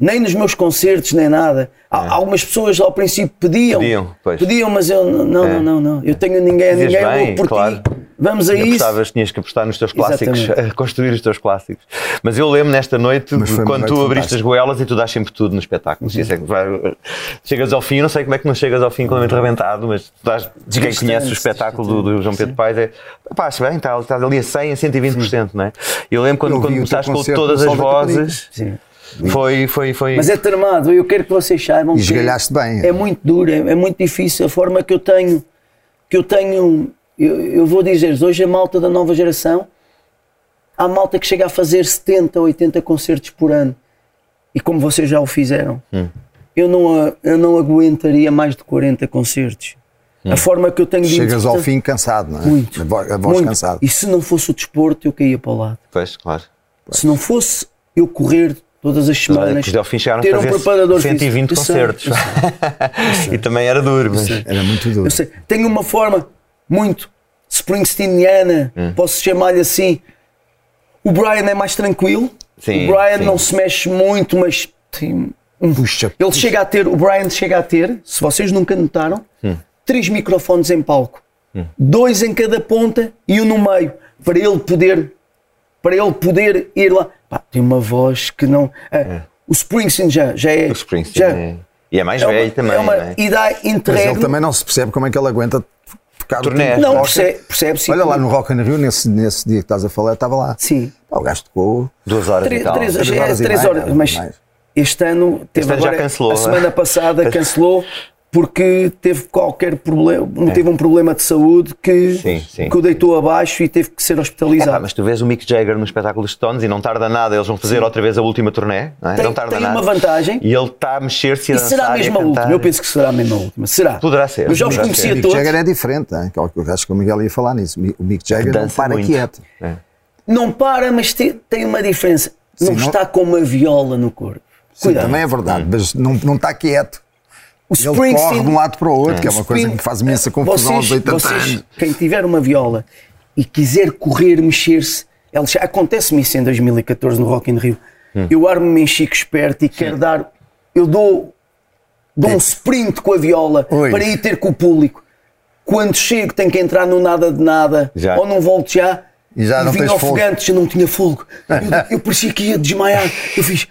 Nem nos meus concertos, nem nada. Há- Algumas pessoas ao princípio pediam. Pediam, pois. Pediam, mas eu não, É. não, não, não. Eu tenho ninguém, Dizias ninguém bem, por claro. ti. Vamos a E isso. apostavas, tinhas que apostar nos teus clássicos, Exatamente. *laughs* a construir os teus clássicos. Mas eu lembro nesta noite, quando tu abriste as goelas e tu dás sempre tudo no espetáculo. É vai- chegas ao fim, eu não sei como é que não chegas ao fim completamente rebentado, mas tu dás, quem conhece o espetáculo do, do João Pedro Paes é pá, acho bem, está, estás ali a 100, a 120%, não é? Eu lembro quando, Eu quando o começaste com todas as vozes, Sim. Foi, foi, foi. Mas é tramado, eu quero que vocês saibam E esgalhaste bem. É muito duro, é, é muito difícil a forma que eu tenho, que eu tenho, eu, eu vou dizer hoje a malta da nova geração, há malta que chega a fazer 70, 80 concertos por ano. E como vocês já o fizeram, eu, não, eu não aguentaria mais de 40 concertos. A forma que eu tenho de Chegas ao fim cansado, não é? Muito. A voz, a voz muito. cansada. E se não fosse o desporto, eu caía para o lado. Pois, claro. Se não fosse eu correr todas as semanas, que ao fim chegaram ter a um preparador 120 físico. Eu sei, concertos. eu sei. *laughs* e também era duro, mas. Era muito duro. Eu sei. Tenho uma forma muito Springsteeniana, Hum. posso chamar-lhe assim. O Brian é mais tranquilo. Sim, o Brian sim. não se mexe muito, mas tem um. Puxa. Ele chega a ter, o Brian chega a ter, se vocês nunca notaram, Hum. três microfones em palco. Dois em cada ponta e um no meio, para ele poder para ele poder ir lá. Pá, tem uma voz que não. ah, O Springsteen já, já é. O Springsteen já, é- E é mais é uma- velho também. é uma é? idade Mas ele também não se percebe como é que ele aguenta tocar o Não, toca. percebe- percebe-se. Olha lá no Rock in Rio, nesse, nesse dia que estás a falar, estava lá. Sim. Pá, o gajo tocou. Duas horas Três, e tal. três, Três é, horas e três horas, mas mais. este ano teve Este ano já agora, cancelou, a é? semana passada cancelou porque teve qualquer problema, teve um problema de saúde que, Sim, sim. que o deitou abaixo e teve que ser É, pá, hospitalizado. mas tu vês o Mick Jagger no espetáculo dos Stones e não tarda nada, eles vão fazer outra vez a última turnê, não é? Tem- não tarda tem nada. uma vantagem. E ele está a mexer-se e a será e mesmo a última? Eu penso que será a última. Será? Poderá ser, Eu já os conhecia ser. O Mick todos. Jagger é diferente, que eu acho que o Miguel ia falar nisso. O Mick Jagger não para muito. quieto. É. Não para, mas te- tem uma diferença. não, Sim, não- está com uma viola no corpo. Sim, também é verdade, mas não, não está quieto. O Ele corre de um lado para o outro, que é uma coisa que me faz imensa confusão aos vocês, 80 vocês, anos. Quem tiver uma viola e quiser correr, mexer-se, acontece-me isso em 2014 no Rock in Rio. Hum. Eu armo-me em chico esperto e quero dar. Eu dou, dou um sprint com a viola Oi. para ir ter com o público. Quando chego, tenho que entrar no nada de nada Já. ou não volto já. E já não fogo. ofegante, já não tinha fogo. *laughs* Eu, eu parecia que ia desmaiar. Eu fiz.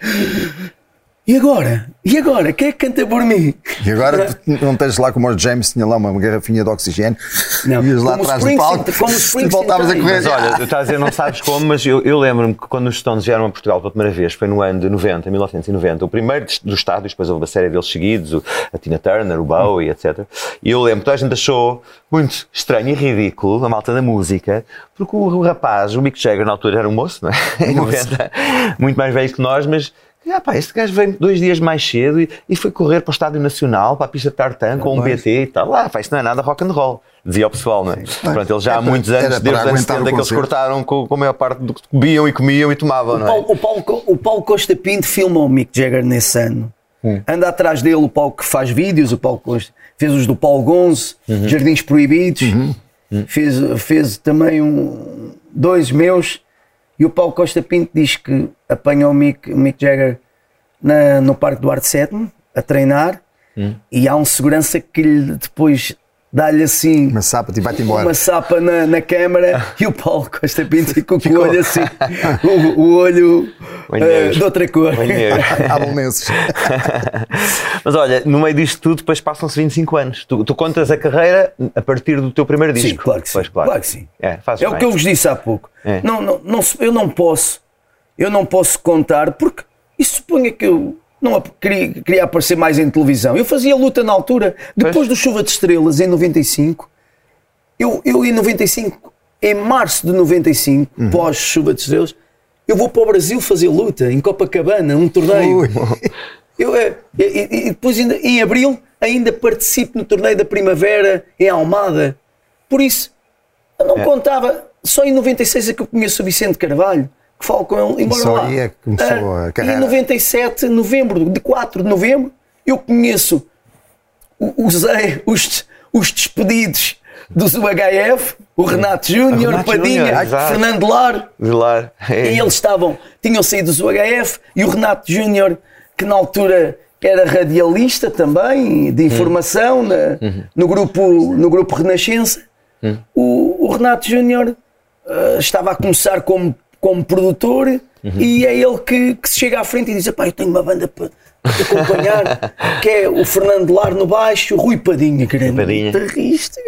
E agora? E agora? Quem é que canta por mim? E agora não tens lá como o James tinha lá uma garrafinha de oxigênio, Não, ias lá atrás do palco como *laughs* e voltavas a correr. Mas olha, *laughs* tu estás a dizer, não sabes como, mas eu, eu lembro-me que quando os Stones vieram a Portugal pela primeira vez, foi no ano de 90, 1990, o primeiro dos- estádios, depois houve a série deles seguidos, o- a Tina Turner, o Bowie, etc. E eu lembro que toda a gente achou muito estranho e ridículo a malta da música, porque o, rapaz, o Mick Jagger, na altura era um moço, não é? *laughs* Em 90, muito mais velho que nós, mas. Ah, pá, este gajo veio dois dias mais cedo e, e foi correr para o Estádio Nacional, para a pista de Tartan, com um. BT e tal. Ah, pá, isto não é nada rock and roll. Dizia o pessoal, não é? Pronto, ele já É há muitos anos, desde os anos aguentar o 70, que eles cortaram com, com a maior parte do que bebiam e comiam e tomavam, O não Paulo, é? o, Paulo, o Paulo Costa Pinto filma o Mick Jagger nesse ano. Hum. Anda atrás dele o Paulo que faz vídeos, o Paulo Costa. Fez os do Paulo Gonzo, Uhum. Jardins Proibidos. Fez, fez também um, dois meus. E o Paulo Costa Pinto diz que apanha o Mick, o Mick Jagger na- no Parque do Arte Sétimo a treinar. Hum. E há um segurança que lhe depois dá-lhe assim Uma sapa e vai-te embora. uma sapa na, na câmara *laughs* e o Paulo Costa Pinto ficou com o olho assim, o, o olho negro. de outra cor. Bolonenses. *laughs* *laughs* Mas olha, no meio disto tudo, depois passam-se 25 anos. Tu, tu contas a carreira a partir do teu primeiro disco. Sim, claro que sim. Pois, claro. Claro que sim. É, É o que eu vos disse há pouco. É. Não, não, não eu não posso, eu não posso contar, porque isso suponha que eu não queria, queria aparecer mais em televisão. Eu fazia luta na altura, depois Pois. do Chuva de Estrelas, em 95. Eu, eu em 95, em março de 95, Uhum. pós Chuva de Estrelas, eu vou para o Brasil fazer luta, em Copacabana, um torneio. Ui. *laughs* Eu, é, e, depois, ainda, em abril, ainda participo no torneio da Primavera em Almada. Por isso, eu É. não contava. Só em 96 é que eu conheço o Vicente Carvalho, que falo com ele. Embora só lá. aí é que começou a E carreira. em 97, novembro, de 4 de novembro, eu conheço o, o Zé, os, os despedidos dos UHF, o Renato Júnior, Padinha, exato. Fernando Lar. De lá. É. E eles estavam, tinham saído do UHF e o Renato Júnior que na altura era radialista também, de informação, na- no, grupo, no grupo Renascença. O, o Renato Júnior eh, estava a começar como, como produtor e é ele que, que se chega à frente e diz: Pá, eu tenho uma banda para te acompanhar, *laughs* que é o Fernando Lar no baixo, o Rui Padinha, grande Padinha. guitarrista,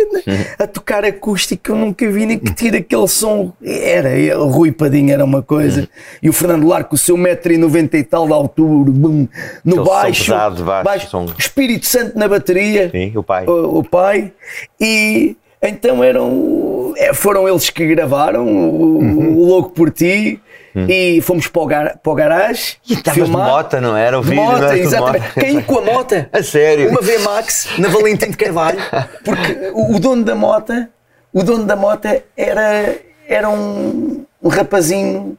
a tocar acústico, eu nunca vi nem que tira aquele som. Era, o Rui Padinha era uma coisa, e o Fernando Lar com o seu 1,90m e tal de altura, bum, no baixo, pesado baixo, Espírito Santo na bateria, Sim, o pai. o, o pai, e então eram, é, foram eles que gravaram o, o Louco por Ti. E fomos para o, gar, para o garagem E estavas de mota, não era? O De vídeo, não mota, era tudo exatamente. mota. Caí com a mota. *laughs* A sério? Uma V-Max na Valentim de Carvalho. Porque o, dono da mota, o dono da mota era, era um, um rapazinho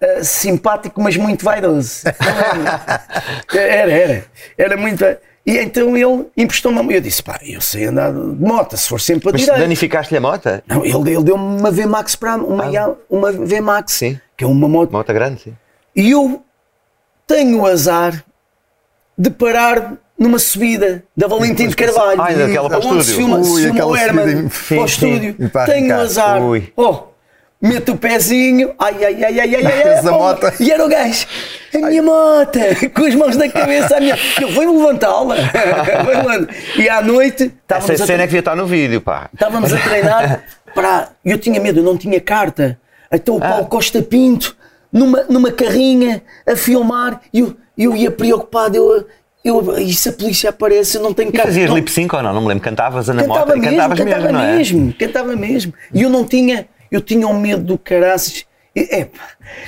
ah, simpático, mas muito vaidoso. *laughs* Era, era. Era muito. vai- E então ele emprestou-me a Eu disse, pá, eu sei andar de moto, se for sempre a Mas direita. danificaste-lhe a moto? Não, ele, ele deu-me uma V-Max para uma, Ah. uma V-Max, Sim. que é uma moto Moto grande, sim. e eu tenho o azar de parar numa subida da Valentim de Carvalho. Ah, ainda aquela para o onde se estúdio. filma, se filma o Herman para o estúdio. Para Tenho o azar. Ui. Oh, meto o pezinho, ai, ai, ai, ai, ai, ai, Essa oh, moto. E era o gajo, a minha moto, *laughs* com as mãos na cabeça, a minha. Eu vou *laughs* levantá-la. E à noite Essa estávamos a cena é que devia estar no vídeo, pá. Estávamos a treinar para. Eu tinha medo, eu não tinha carta. Então o Paulo Costa Pinto, numa, numa carrinha, a filmar, e eu, eu ia preocupado. Eu, eu, e se a polícia aparece, eu não tenho carta. fazias não, lip sync ou não? Não me lembro. Cantavas na cantava mesmo, cantavas cantava mesmo, é? mesmo, cantava mesmo. E eu não tinha, eu tinha um medo do caraças. É,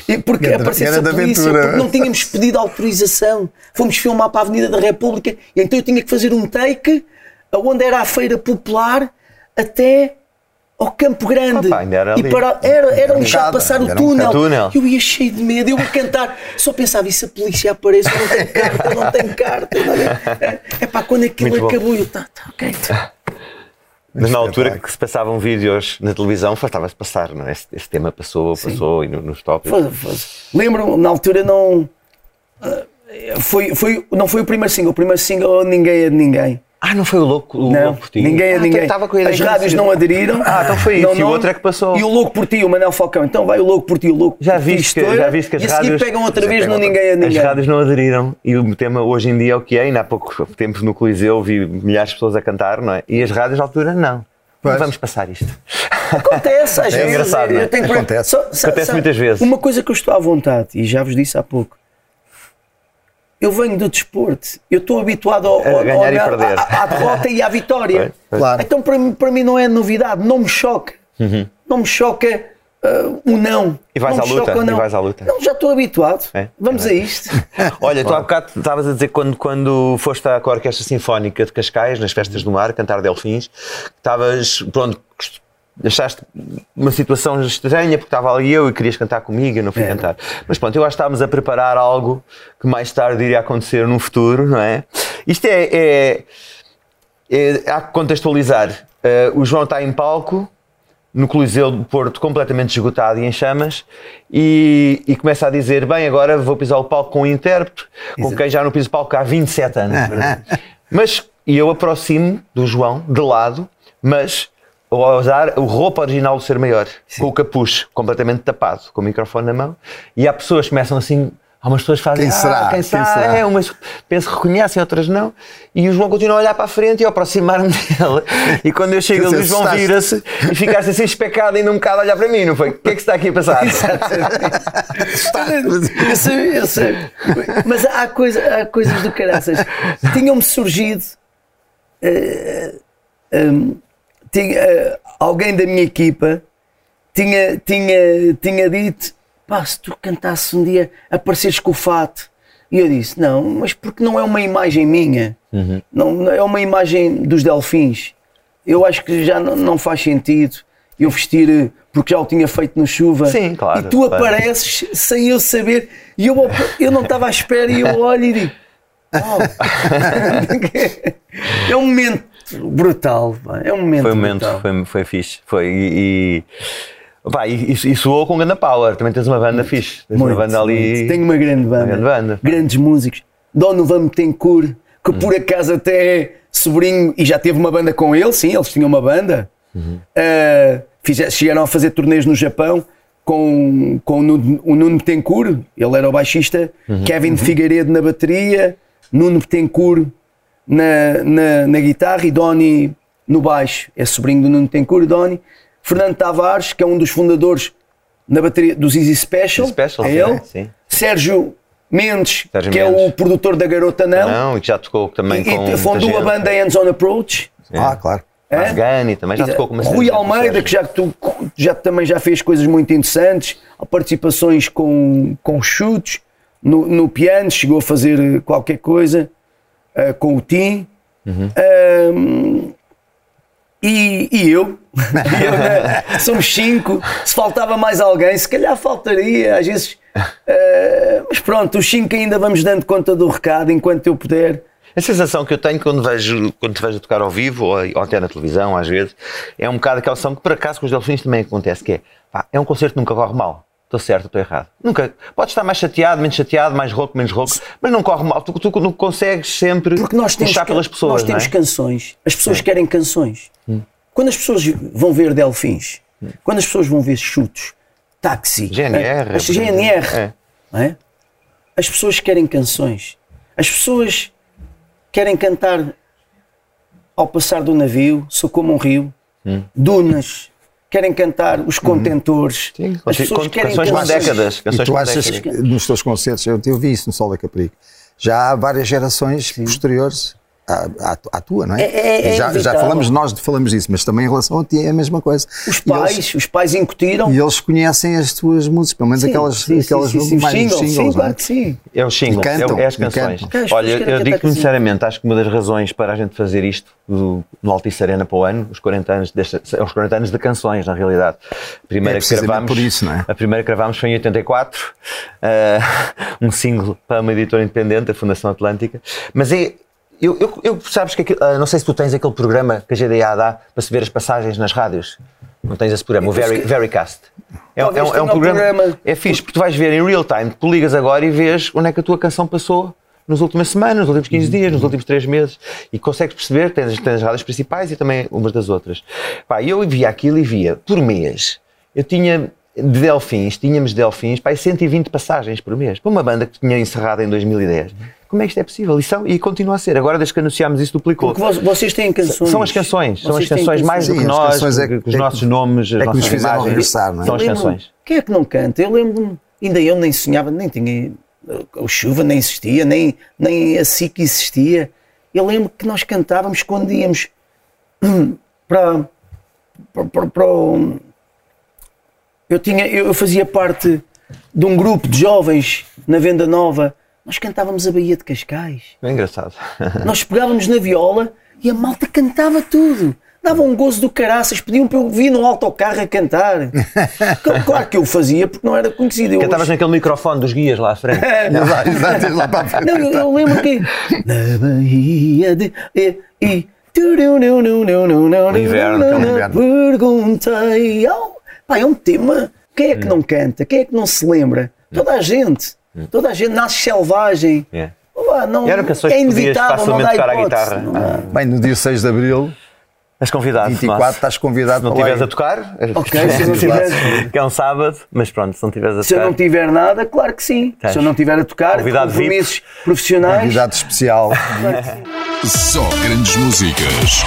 e porque Era- aparecesse era a polícia, porque não tínhamos pedido autorização. Fomos filmar para a Avenida da República e então eu tinha que fazer um take onde era a feira popular até ao Campo Grande. Opa, ainda era e para, era, era lixado bocado, passar o era um túnel. túnel. Eu ia cheio de medo, eu a cantar. Só pensava, e se a polícia aparece? Eu não tenho carta, eu não tenho carta. É pá, quando aquilo Muito bom. acabou, eu, tá, tá, ok. tá. Mas na altura que se passavam vídeos na televisão, faltava-se passar, não é? Este, este tema passou, passou e no- nos tópicos. Foi- foi- Lembro, na altura não. ah, Foi, foi, não foi o primeiro single. O primeiro single ninguém é de ninguém. Ah, não foi o louco, o Não, louco por ti? ninguém é Ah, ninguém. estava com a As rádios não aderiram. Ah, então foi isso. Não, E o não. outro é que passou. E o Louco por Ti, o Manel Falcão. Então vai o Louco por Ti, o Louco Já por Ti. viste, que, estoura, já viste que as e a rádios. pegam outra vez no Ninguém é de As Ninguém. rádios não aderiram e o tema hoje em dia é o que é. Ainda há pouco tempo no Coliseu vi milhares de pessoas a cantar, não é? E as rádios à altura não. Pois. Não vamos passar isto. Acontece às É vezes. engraçado, não é? eu tenho Acontece. Só- só- Acontece sabe, muitas vezes. Uma coisa que eu estou à vontade, e já vos disse há pouco. Eu venho do desporto, eu estou habituado ao, ao- ao- à, à derrota e à vitória. Pois, pois. Então para mim, para mim não é novidade, não me choca. Não me choca ah, o não. Uhum. E vais Não à luta, choca o e não. vais à luta. Não, já estou habituado. É, Vamos é a isto. *laughs* Olha, tu há bocado estavas a dizer quando, quando foste à com a Orquestra Sinfónica de Cascais, nas Festas do Mar, cantar Delfins, estavas, pronto, achaste uma situação estranha porque estava ali eu e querias cantar comigo, eu não fui É. cantar. Mas pronto, eu acho que estávamos a preparar algo que mais tarde iria acontecer no futuro, não é? Isto é. é- é- há que contextualizar. Eh, o João está em palco no Coliseu do Porto completamente esgotado e em chamas e, e começa a dizer bem, agora vou pisar o palco com um intérprete com quem já não piso o palco há 27 anos mas, e eu aproximo do João de lado, mas ao usar o roupa original do Ser Maior com o capuz completamente tapado, com o microfone na mão e há pessoas que começam assim Há umas pessoas que fazem, Quem será? ah, quem, Quem será? será? É, umas penso que reconhecem, outras não. E o João continua a olhar para a frente e eu aproximar-me *laughs* dele. E quando eu chego Tu ali, o João vira-se e ficaste assim especado ainda um bocado a olhar para mim, não foi? O que é que se está aqui a passar? *laughs* eu sei, eu sei. Mas há, coisa, há coisas do caraças. Tinham-me surgido. eh, hum, tinha, eh, alguém da minha equipa tinha, tinha, tinha dito: pá, se tu cantasses um dia, apareceres com o fato. E eu disse: não, mas porque não é uma imagem minha, não, não é uma imagem dos delfins. Eu acho que já não, não faz sentido eu vestir eh, porque já o tinha feito no chuva. Sim, claro, E tu claro. apareces sem eu saber. E eu, eu não estava à espera e eu *laughs* olho e digo. *laughs* é um momento brutal. pá, É um momento Foi um momento, brutal. foi, foi fixe. Foi, e, e, e, e, soou com grande power. Também tens uma banda fixe. Tens uma Muito, banda ali. muito. Tenho uma grande banda. grande banda. Grandes músicos. Donovan Betancourt, que por acaso até é sobrinho e já teve uma banda com ele, sim, eles tinham uma banda. Uh, fize- chegaram a fazer turnês no Japão com, com o Nuno, o Nuno ele era o baixista, Kevin Figueiredo na bateria, Nuno Betancourt na, na, na guitarra e Donny no baixo. É sobrinho do Nuno Betancourt, Donny. Fernando Tavares, que é um dos fundadores na bateria dos Easy Special, Easy Special, é sim, ele. sim. Sérgio Mendes, Sérgio que é Mendes. o produtor da Garota Não. Não, e que já tocou também e, com. e fundou a banda Hands on Approach. Ah, claro. é? Afghani também já tocou com uma série Rui Almeida, que já, tu, já também já fez coisas muito interessantes, participações com, com chutes no, no piano, chegou a fazer eh, qualquer coisa eh, com o Tim. Uhum. E, e eu, E *laughs* eu, né? somos cinco. Se faltava mais alguém, se calhar faltaria, às vezes. eh, mas pronto, os cinco ainda vamos dando conta do recado enquanto eu puder. A sensação que eu tenho quando, vejo, quando te vejo tocar ao vivo ou, ou até na televisão, às vezes, é um bocado aquela sensação que por acaso com os Delfins também acontece, que é, pá, é um concerto que nunca corre mal. Estou certo, estou errado. Nunca. Podes estar mais chateado, menos chateado, mais rouco, menos rouco, mas não corre mal. Tu, tu não consegues sempre Porque nós temos, puxar pelas pessoas, nós temos é? Hum. canções. As pessoas querem canções. Quando as pessoas vão ver Delfins, quando as pessoas vão ver chutos, táxi, GNR, eh, as GNR, é. é? as pessoas querem canções. As pessoas querem cantar ao passar do navio, sou como um rio, dunas, querem cantar os contentores. Sim, as pessoas querem canções com canções. décadas. E Canções tu com achas décadas. que nos teus concertos, eu, eu vi isso no Sol da Caparica, já há várias gerações posteriores à, à, à tua, não é? É- é- é E já, já falamos, nós falamos disso, mas também em relação a ti é a mesma coisa. Os E pais, eles- os pais incutiram. E eles conhecem as tuas músicas, pelo menos Sim, aquelas, sim, aquelas sim, sim, mais singles, singles, sim, não é? claro que sim. É os singles, E cantam, é, é as e canções. Olha, eu digo canções. sinceramente, acho que uma das razões para a gente fazer isto do- no Altice Arena para o ano, os 40 anos, desta, os 40 anos de canções, na realidade. A primeira É que gravámos, por isso, não é? A primeira que gravámos foi em 84, ah, *laughs* um single para uma editora independente, a Fundação Atlântica. Mas é. Eu, eu, eu- sabes que aquilo- ah, não sei se tu tens aquele programa que a GDA dá para se ver as passagens nas rádios. Não tens esse programa, o Very, Verycast. É, um- é um, é um programa, programa. É fixe, porque tu vais ver em real time, tu ligas agora e vês onde é que a tua canção passou nas últimas semanas, nos últimos 15 dias, nos últimos 3 meses e consegues perceber, tens, tens as rádios principais e também umas das outras. Pá, eu via aquilo e via por mês. Eu tinha de Delfins, tínhamos de Delfins, pá, 120 passagens por mês. Para uma banda que tinha encerrado em 2010. Como é que isto é possível? E, são, e continua a ser. Agora, desde que anunciámos isso, duplicou. Porque vo- vocês têm canções. São as canções, são as Vocês têm canções mais do que as nós, canções é que- que os é que- nossos nomes, as é que nos nossas fizeram imagens. regressar, não é? São as canções. Quem é que não canta? Eu lembro-me, ainda eu nem sonhava, nem tinha. O Chuva nem existia, nem, nem a SIC existia. Eu lembro que nós cantávamos quando íamos *clears throat* para. para, para- para o- eu, tinha, eu fazia parte de um grupo de jovens na Venda Nova. Nós cantávamos a Baía de Cascais. É engraçado. Nós pegávamos na viola e a malta cantava tudo. Dava um gozo do caraças, pediam para eu vir no autocarro a cantar. Claro- que eu fazia porque não era conhecido. Cantavas naquele microfone dos guias lá à frente. Exato, lá para a frente. Não, eu, eu lembro que. Na Bahia de. E. e No inverno, no inverno. Perguntei. ao- Pá, é um tema. Quem é que não canta? Quem é que não se lembra? Toda a gente. Toda a gente nasce selvagem. É. Pá, não, E eram canções é que inevitável, não facilmente tocar à hipótese, guitarra. não dá. Bem, no dia 6 de Abril, Estás convidado. 24, Tomás. estás convidado Se não estiveres a tocar, Ok, se não tiveres- *laughs* que é um sábado, mas pronto, se não estiveres a Se eu tocar. não tiver nada, claro que sim. Tens. Se eu não tiver a tocar, Convidado VIP. compromissos profissionais. Convidado especial. *laughs* Só grandes músicas.